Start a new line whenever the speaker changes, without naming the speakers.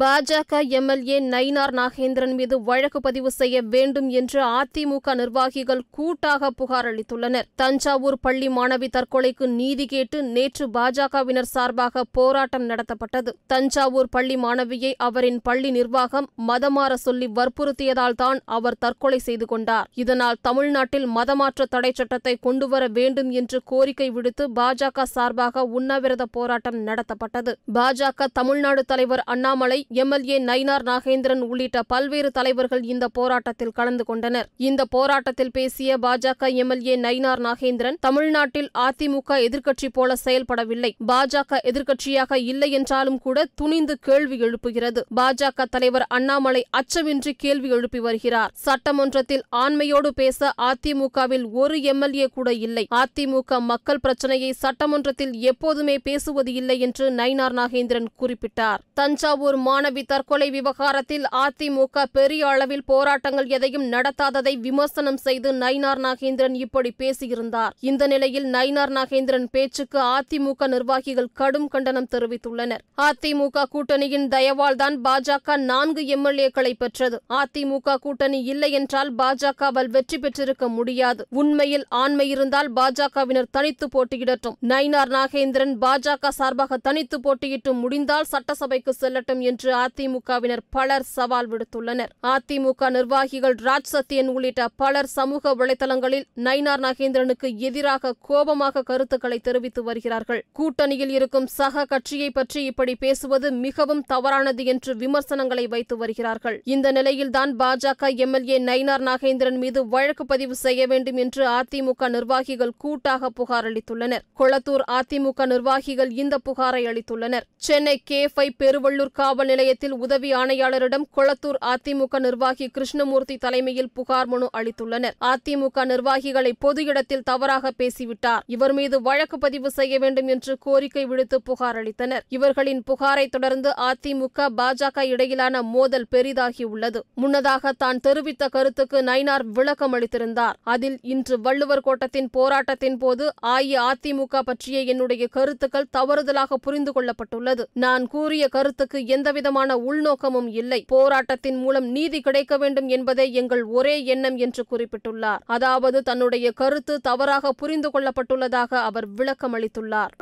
பாஜக எம்எல்ஏ நயினார் நாகேந்திரன் மீது வழக்கு பதிவு செய்ய வேண்டும் என்று அதிமுக நிர்வாகிகள் கூட்டாக புகார் அளித்துள்ளனர். தஞ்சாவூர் பள்ளி மாணவி தற்கொலைக்கு நீதி கேட்டு நேற்று பாஜகவினர் சார்பாக போராட்டம் நடத்தப்பட்டது. தஞ்சாவூர் பள்ளி மாணவியை அவரின் பள்ளி நிர்வாகம் மதமாற சொல்லி வற்புறுத்தியதால் தான் அவர் தற்கொலை செய்து கொண்டார். இதனால் தமிழ்நாட்டில் மதமாற்ற தடை சட்டத்தை கொண்டுவர வேண்டும் என்று கோரிக்கை விடுத்து பாஜக சார்பாக உண்ணாவிரத போராட்டம் நடத்தப்பட்டது. பாஜக தமிழ்நாடு தலைவர் அண்ணாமலை எம்எல்ஏ நயினார் நாகேந்திரன் உள்ளிட்ட பல்வேறு தலைவர்கள் இந்த போராட்டத்தில் கலந்து கொண்டனர். இந்த போராட்டத்தில் பேசிய பாஜக எம்எல்ஏ நயினார் நாகேந்திரன் தமிழ்நாட்டில் அதிமுக எதிர்க்கட்சி போல செயல்படவில்லை. பாஜக எதிர்க்கட்சியாக இல்லை என்றாலும் கூட துணிந்து கேள்வி எழுப்புகிறது. பாஜக தலைவர் அண்ணாமலை அச்சமின்றி கேள்வி எழுப்பி வருகிறார். சட்டமன்றத்தில் ஆண்மையோடு பேச அதிமுகவில் ஒரு எம்எல்ஏ கூட இல்லை. அதிமுக மக்கள் பிரச்சனையை சட்டமன்றத்தில் எப்போதுமே பேசுவது இல்லை என்று நயினார் நாகேந்திரன் குறிப்பிட்டார். தஞ்சாவூர் மாணவி தற்கொலை விவகாரத்தில் அதிமுக பெரிய அளவில் போராட்டங்கள் எதையும் நடத்தாததை விமர்சனம் செய்து நயினார் நாகேந்திரன் இப்படி பேசியிருந்தார். இந்த நிலையில் நயினார் நாகேந்திரன் பேச்சுக்கு அதிமுக நிர்வாகிகள் கடும் கண்டனம் தெரிவித்துள்ளனர். அதிமுக கூட்டணியின் தயவால்தான் பாஜக நான்கு எம்எல்ஏக்களை பெற்றது. அதிமுக கூட்டணி இல்லை என்றால் பாஜகவால் வெற்றி பெற்றிருக்க முடியாது. உண்மையில் ஆண்மை இருந்தால் பாஜகவினர் தனித்து போட்டியிடட்டும். நயினார் நாகேந்திரன் பாஜக சார்பாக தனித்து போட்டியிட்டு முடிந்தால் சட்டசபைக்கு செல்லட்டும் என்று அதிமுகவினர் பலர் சவால் விடுத்துள்ளனர். அதிமுக நிர்வாகிகள் ராஜ் சத்யன் உள்ளிட்ட பலர் சமூக வலைதளங்களில் நயினார் நாகேந்திரனுக்கு எதிராக கோபமாக கருத்துக்களை தெரிவித்து வருகிறார்கள். கூட்டணியில் இருக்கும் சக கட்சியை பற்றி இப்படி பேசுவது மிகவும் தவறானது என்று விமர்சனங்களை வைத்து வருகிறார்கள். இந்த நிலையில்தான் பாஜக எம்எல்ஏ நயினார் நாகேந்திரன் மீது வழக்கு பதிவு செய்ய வேண்டும் என்று அதிமுக நிர்வாகிகள் கூட்டாக புகார் அளித்துள்ளனர். கொளத்தூர் அதிமுக நிர்வாகிகள் இந்த புகாரை அளித்துள்ளனர். சென்னை கே பெருவள்ளூர் காவல் நிலையத்தில் உதவி ஆணையாளரிடம் கொளத்தூர் அதிமுக நிர்வாகி கிருஷ்ணமூர்த்தி தலைமையில் புகார் மனு அளித்துள்ளனர். அதிமுக நிர்வாகிகளை பொது இடத்தில் தவறாக பேசிவிட்டார். இவர் மீது வழக்கு பதிவு செய்ய வேண்டும் என்று கோரிக்கை விடுத்து புகார் அளித்தனர். இவர்களின் புகாரை தொடர்ந்து அதிமுக பாஜக இடையிலான மோதல் பெரிதாகியுள்ளது முன்னதாக தான் தெரிவித்த கருத்துக்கு நயினார் விளக்கம் அளித்திருந்தார். அதில் இன்று வள்ளுவர் கோட்டத்தின் போராட்டத்தின் போது அஇஅதிமுக பற்றிய என்னுடைய கருத்துக்கள் தவறுதலாக புரிந்து கொள்ளப்பட்டுள்ளது. நான் கூறிய கருத்துக்கு எந்த எந்தவிதமான உள்நோக்கமும் இல்லை. போராட்டத்தின் மூலம் நீதி கிடைக்க வேண்டும் என்பதே எங்கள் ஒரே எண்ணம் என்று குறிப்பிட்டுள்ளார். அதாவது தன்னுடைய கருத்து தவறாக புரிந்து கொள்ளப்பட்டுள்ளதாக அவர் விளக்கமளித்துள்ளார்.